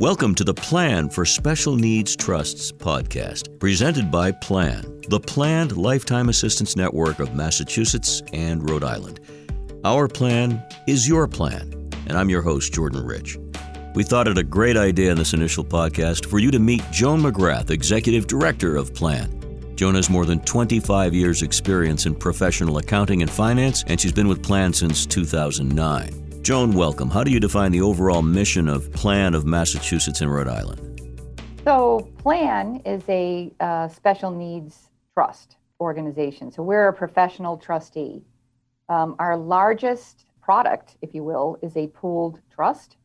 Welcome to the Plan for Special Needs Trusts podcast, presented by Plan, the planned lifetime assistance network of Massachusetts and Rhode Island. Our plan is your plan, and I'm your host, Jordan Rich. We thought it a great idea in this initial podcast for you to meet Joan McGrath, Executive Director of Plan. Joan has more than 25 years' experience in professional accounting and finance, and she's been with Plan since 2009. Joan, welcome. How do you define the overall mission of Plan of Massachusetts and Rhode Island? So, Plan is a uh, special needs trust organization. So, we're a professional trustee. Um, our largest product, if you will, is a pooled trust.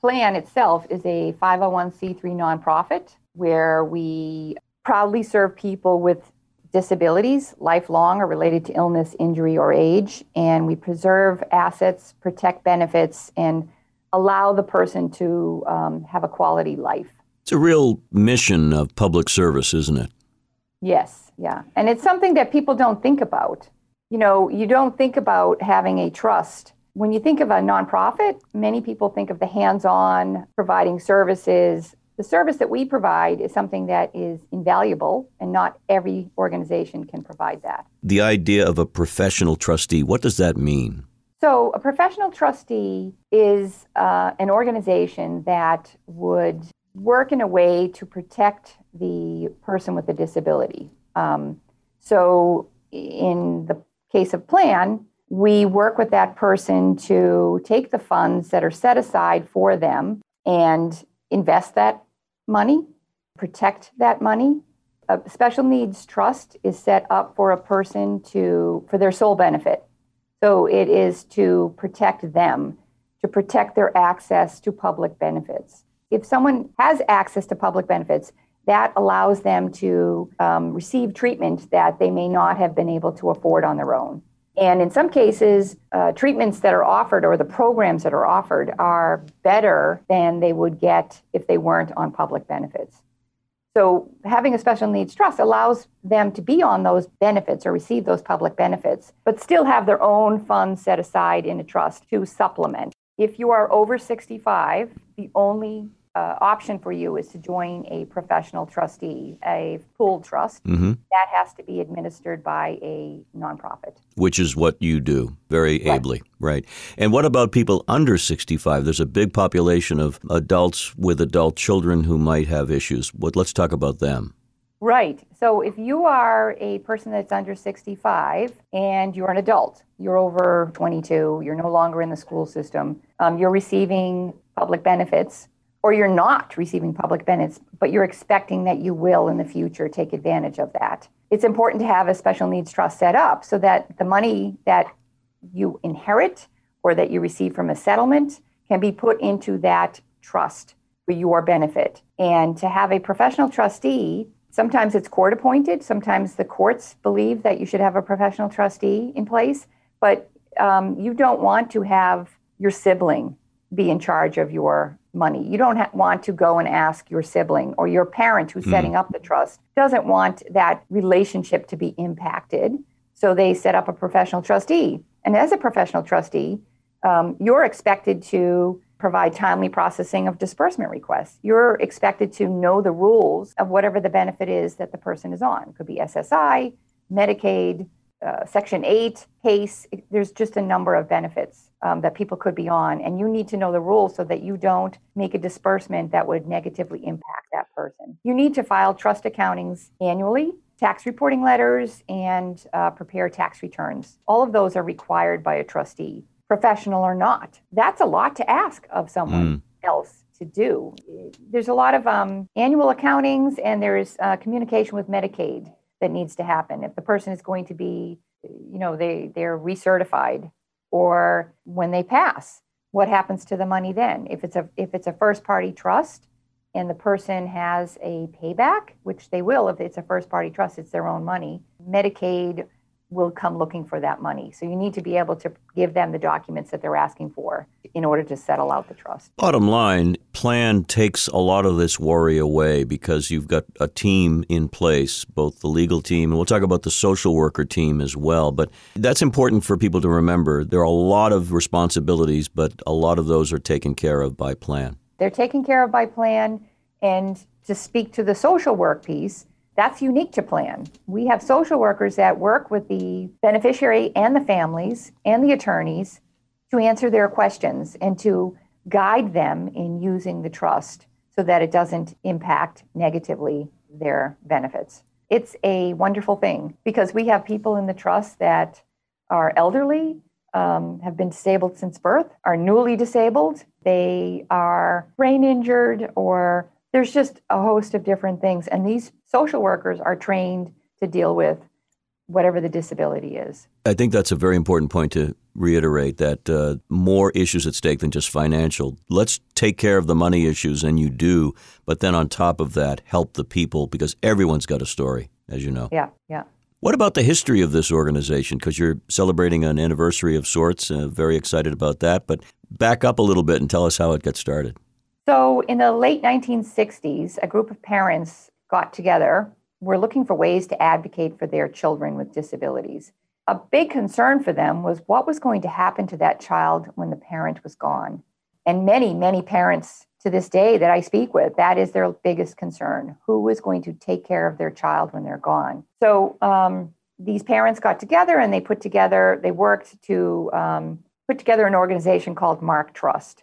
Plan itself is a 501c3 nonprofit where we proudly serve people with disabilities, lifelong or related to illness, injury, or age. And we preserve assets, protect benefits, and allow the person to um, have a quality life. It's a real mission of public service, isn't it? Yes, yeah. And it's something that people don't think about. You know, you don't think about having a trust. When you think of a nonprofit, many people think of the hands on providing services, the service that we provide is something that is invaluable, and not every organization can provide that. The idea of a professional trustee, what does that mean? So, a professional trustee is uh, an organization that would work in a way to protect the person with a disability. Um, so, in the case of plan, we work with that person to take the funds that are set aside for them and invest that money, protect that money. A special needs trust is set up for a person to for their sole benefit. So it is to protect them, to protect their access to public benefits. If someone has access to public benefits, that allows them to um, receive treatment that they may not have been able to afford on their own. And in some cases, uh, treatments that are offered or the programs that are offered are better than they would get if they weren't on public benefits. So, having a special needs trust allows them to be on those benefits or receive those public benefits, but still have their own funds set aside in a trust to supplement. If you are over 65, the only uh, option for you is to join a professional trustee, a pooled trust. Mm-hmm. That has to be administered by a nonprofit. Which is what you do very right. ably, right? And what about people under 65? There's a big population of adults with adult children who might have issues. What, let's talk about them. Right. So if you are a person that's under 65 and you're an adult, you're over 22, you're no longer in the school system, um, you're receiving public benefits or you're not receiving public benefits, but you're expecting that you will in the future take advantage of that. It's important to have a special needs trust set up so that the money that you inherit or that you receive from a settlement can be put into that trust for your benefit. And to have a professional trustee, sometimes it's court appointed, sometimes the courts believe that you should have a professional trustee in place, but um, you don't want to have your sibling be in charge of your money. You don't ha- want to go and ask your sibling or your parent who's mm. setting up the trust doesn't want that relationship to be impacted. So they set up a professional trustee. And as a professional trustee, um, you're expected to provide timely processing of disbursement requests. You're expected to know the rules of whatever the benefit is that the person is on. It could be SSI, Medicaid, uh, Section 8 case. There's just a number of benefits um, that people could be on. And you need to know the rules so that you don't make a disbursement that would negatively impact that person. You need to file trust accountings annually, tax reporting letters, and uh, prepare tax returns. All of those are required by a trustee, professional or not. That's a lot to ask of someone mm. else to do. There's a lot of um, annual accountings, and there's uh, communication with Medicaid that needs to happen. If the person is going to be, you know, they, they're recertified or when they pass what happens to the money then if it's a if it's a first party trust and the person has a payback which they will if it's a first party trust it's their own money medicaid will come looking for that money. So you need to be able to give them the documents that they're asking for in order to settle out the trust. Bottom line, plan takes a lot of this worry away because you've got a team in place, both the legal team and we'll talk about the social worker team as well, but that's important for people to remember. There are a lot of responsibilities, but a lot of those are taken care of by plan. They're taken care of by plan. And to speak to the social work piece, that's unique to plan. We have social workers that work with the beneficiary and the families and the attorneys to answer their questions and to guide them in using the trust so that it doesn't impact negatively their benefits. It's a wonderful thing because we have people in the trust that are elderly, um, have been disabled since birth, are newly disabled, they are brain injured, or there's just a host of different things. And these social workers are trained to deal with whatever the disability is. I think that's a very important point to reiterate that uh, more issues at stake than just financial. Let's take care of the money issues, and you do, but then on top of that, help the people because everyone's got a story, as you know. Yeah, yeah. What about the history of this organization? Because you're celebrating an anniversary of sorts. Uh, very excited about that. But back up a little bit and tell us how it got started. So, in the late 1960s, a group of parents got together. Were looking for ways to advocate for their children with disabilities. A big concern for them was what was going to happen to that child when the parent was gone. And many, many parents to this day that I speak with, that is their biggest concern. Who is going to take care of their child when they're gone? So um, these parents got together and they put together, they worked to um, put together an organization called MARC Trust.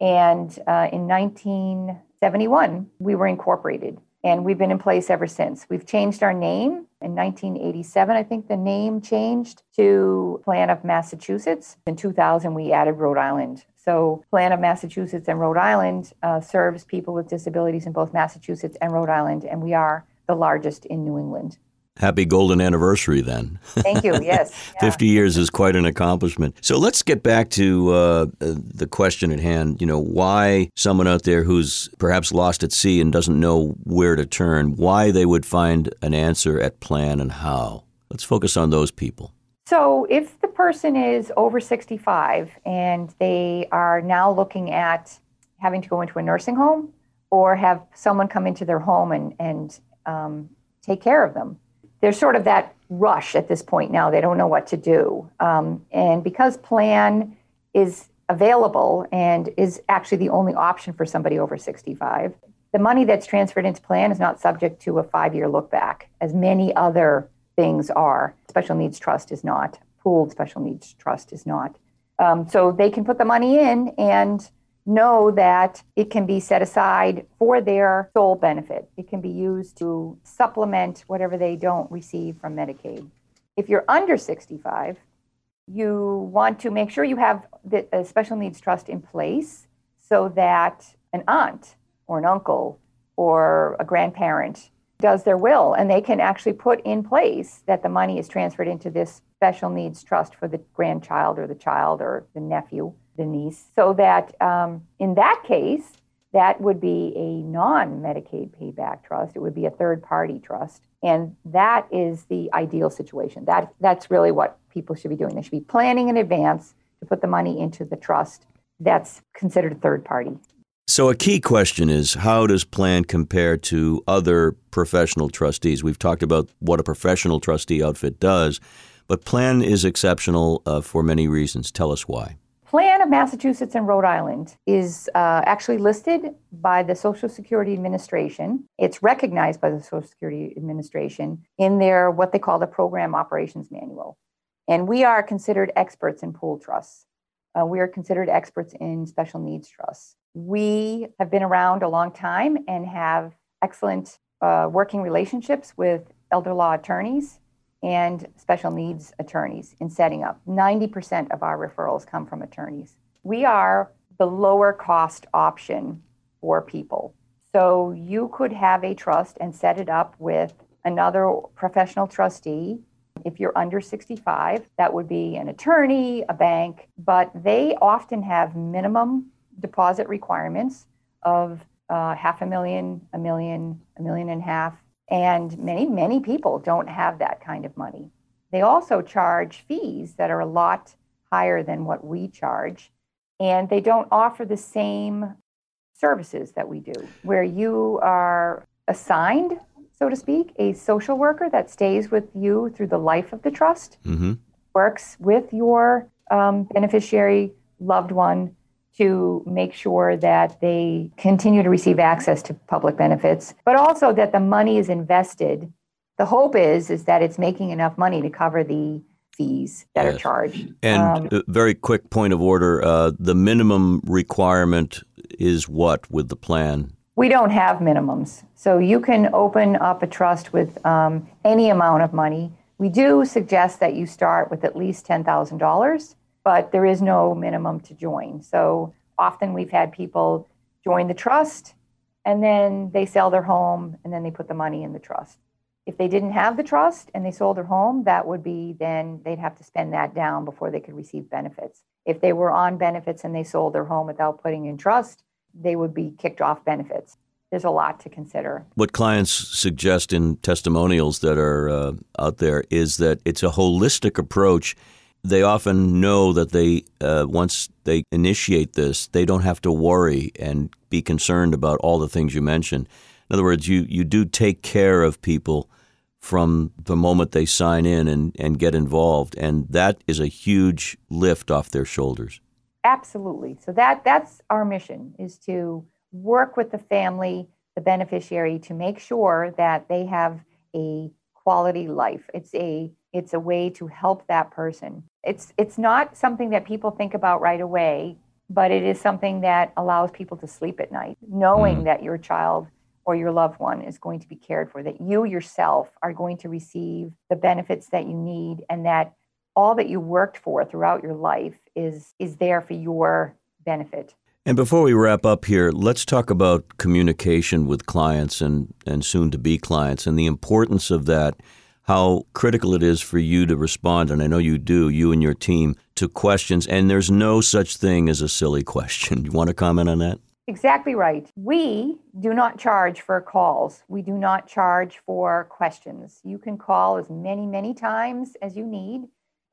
And uh, in 1971, we were incorporated and we've been in place ever since. We've changed our name in 1987. I think the name changed to Plan of Massachusetts. In 2000, we added Rhode Island. So, Plan of Massachusetts and Rhode Island uh, serves people with disabilities in both Massachusetts and Rhode Island, and we are the largest in New England. Happy golden anniversary then. Thank you. Yes. Yeah. 50 years is quite an accomplishment. So let's get back to uh, the question at hand. You know, why someone out there who's perhaps lost at sea and doesn't know where to turn, why they would find an answer at plan and how. Let's focus on those people. So if the person is over 65 and they are now looking at having to go into a nursing home or have someone come into their home and, and um, take care of them, there's sort of that rush at this point now. They don't know what to do. Um, and because plan is available and is actually the only option for somebody over 65, the money that's transferred into plan is not subject to a five year look back, as many other things are. Special needs trust is not, pooled special needs trust is not. Um, so they can put the money in and know that it can be set aside for their sole benefit. It can be used to supplement whatever they don't receive from Medicaid. If you're under 65, you want to make sure you have the a special needs trust in place so that an aunt or an uncle or a grandparent does their will and they can actually put in place that the money is transferred into this special needs trust for the grandchild or the child or the nephew the niece, so that um, in that case, that would be a non Medicaid payback trust. It would be a third party trust. And that is the ideal situation. That, that's really what people should be doing. They should be planning in advance to put the money into the trust that's considered third party. So, a key question is how does plan compare to other professional trustees? We've talked about what a professional trustee outfit does, but plan is exceptional uh, for many reasons. Tell us why plan of Massachusetts and Rhode Island is uh, actually listed by the Social Security Administration. It's recognized by the Social Security Administration in their what they call the Program Operations Manual. And we are considered experts in pool trusts. Uh, we are considered experts in special needs trusts. We have been around a long time and have excellent uh, working relationships with elder law attorneys and special needs attorneys in setting up. 90% of our referrals come from attorneys. We are the lower cost option for people. So you could have a trust and set it up with another professional trustee. If you're under 65, that would be an attorney, a bank, but they often have minimum deposit requirements of uh, half a million, a million, a million and a half, and many, many people don't have that kind of money. They also charge fees that are a lot higher than what we charge. And they don't offer the same services that we do, where you are assigned, so to speak, a social worker that stays with you through the life of the trust, mm-hmm. works with your um, beneficiary loved one to make sure that they continue to receive access to public benefits, but also that the money is invested. The hope is is that it's making enough money to cover the fees that yes. are charged. And um, very quick point of order: uh, the minimum requirement is what with the plan? We don't have minimums, so you can open up a trust with um, any amount of money. We do suggest that you start with at least ten thousand dollars but there is no minimum to join. So often we've had people join the trust and then they sell their home and then they put the money in the trust. If they didn't have the trust and they sold their home, that would be then they'd have to spend that down before they could receive benefits. If they were on benefits and they sold their home without putting in trust, they would be kicked off benefits. There's a lot to consider. What clients suggest in testimonials that are uh, out there is that it's a holistic approach they often know that they uh, once they initiate this, they don't have to worry and be concerned about all the things you mentioned. In other words, you you do take care of people from the moment they sign in and, and get involved, and that is a huge lift off their shoulders. Absolutely. So that that's our mission is to work with the family, the beneficiary, to make sure that they have a quality life. It's a it's a way to help that person. It's it's not something that people think about right away, but it is something that allows people to sleep at night, knowing mm. that your child or your loved one is going to be cared for, that you yourself are going to receive the benefits that you need and that all that you worked for throughout your life is is there for your benefit. And before we wrap up here, let's talk about communication with clients and, and soon to be clients and the importance of that how critical it is for you to respond, and I know you do, you and your team, to questions. And there's no such thing as a silly question. You want to comment on that? Exactly right. We do not charge for calls. We do not charge for questions. You can call as many, many times as you need,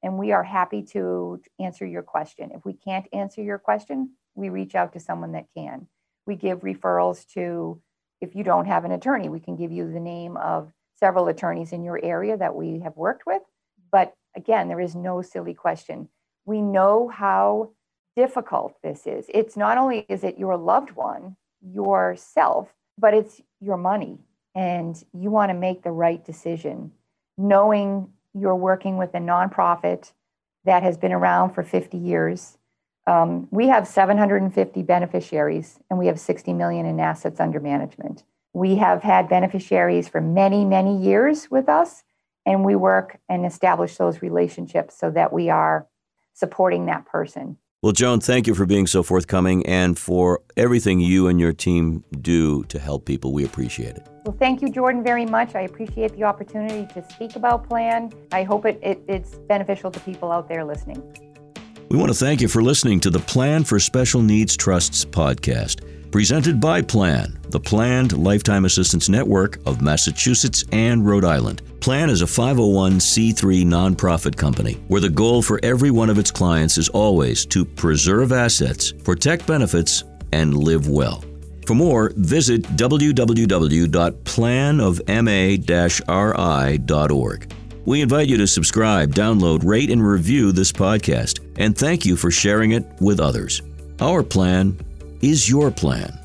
and we are happy to answer your question. If we can't answer your question, we reach out to someone that can. We give referrals to, if you don't have an attorney, we can give you the name of several attorneys in your area that we have worked with. But again, there is no silly question. We know how difficult this is. It's not only is it your loved one, yourself, but it's your money. And you want to make the right decision, knowing you're working with a nonprofit that has been around for 50 years. Um, we have 750 beneficiaries and we have 60 million in assets under management. We have had beneficiaries for many, many years with us, and we work and establish those relationships so that we are supporting that person. Well, Joan, thank you for being so forthcoming and for everything you and your team do to help people. We appreciate it. Well, thank you, Jordan, very much. I appreciate the opportunity to speak about Plan. I hope it, it, it's beneficial to people out there listening. We want to thank you for listening to the Plan for Special Needs Trusts podcast. Presented by Plan, the Planned Lifetime Assistance Network of Massachusetts and Rhode Island. Plan is a 501c3 nonprofit company where the goal for every one of its clients is always to preserve assets, protect benefits, and live well. For more, visit www.planofma-ri.org. We invite you to subscribe, download, rate, and review this podcast, and thank you for sharing it with others. Our plan is your plan.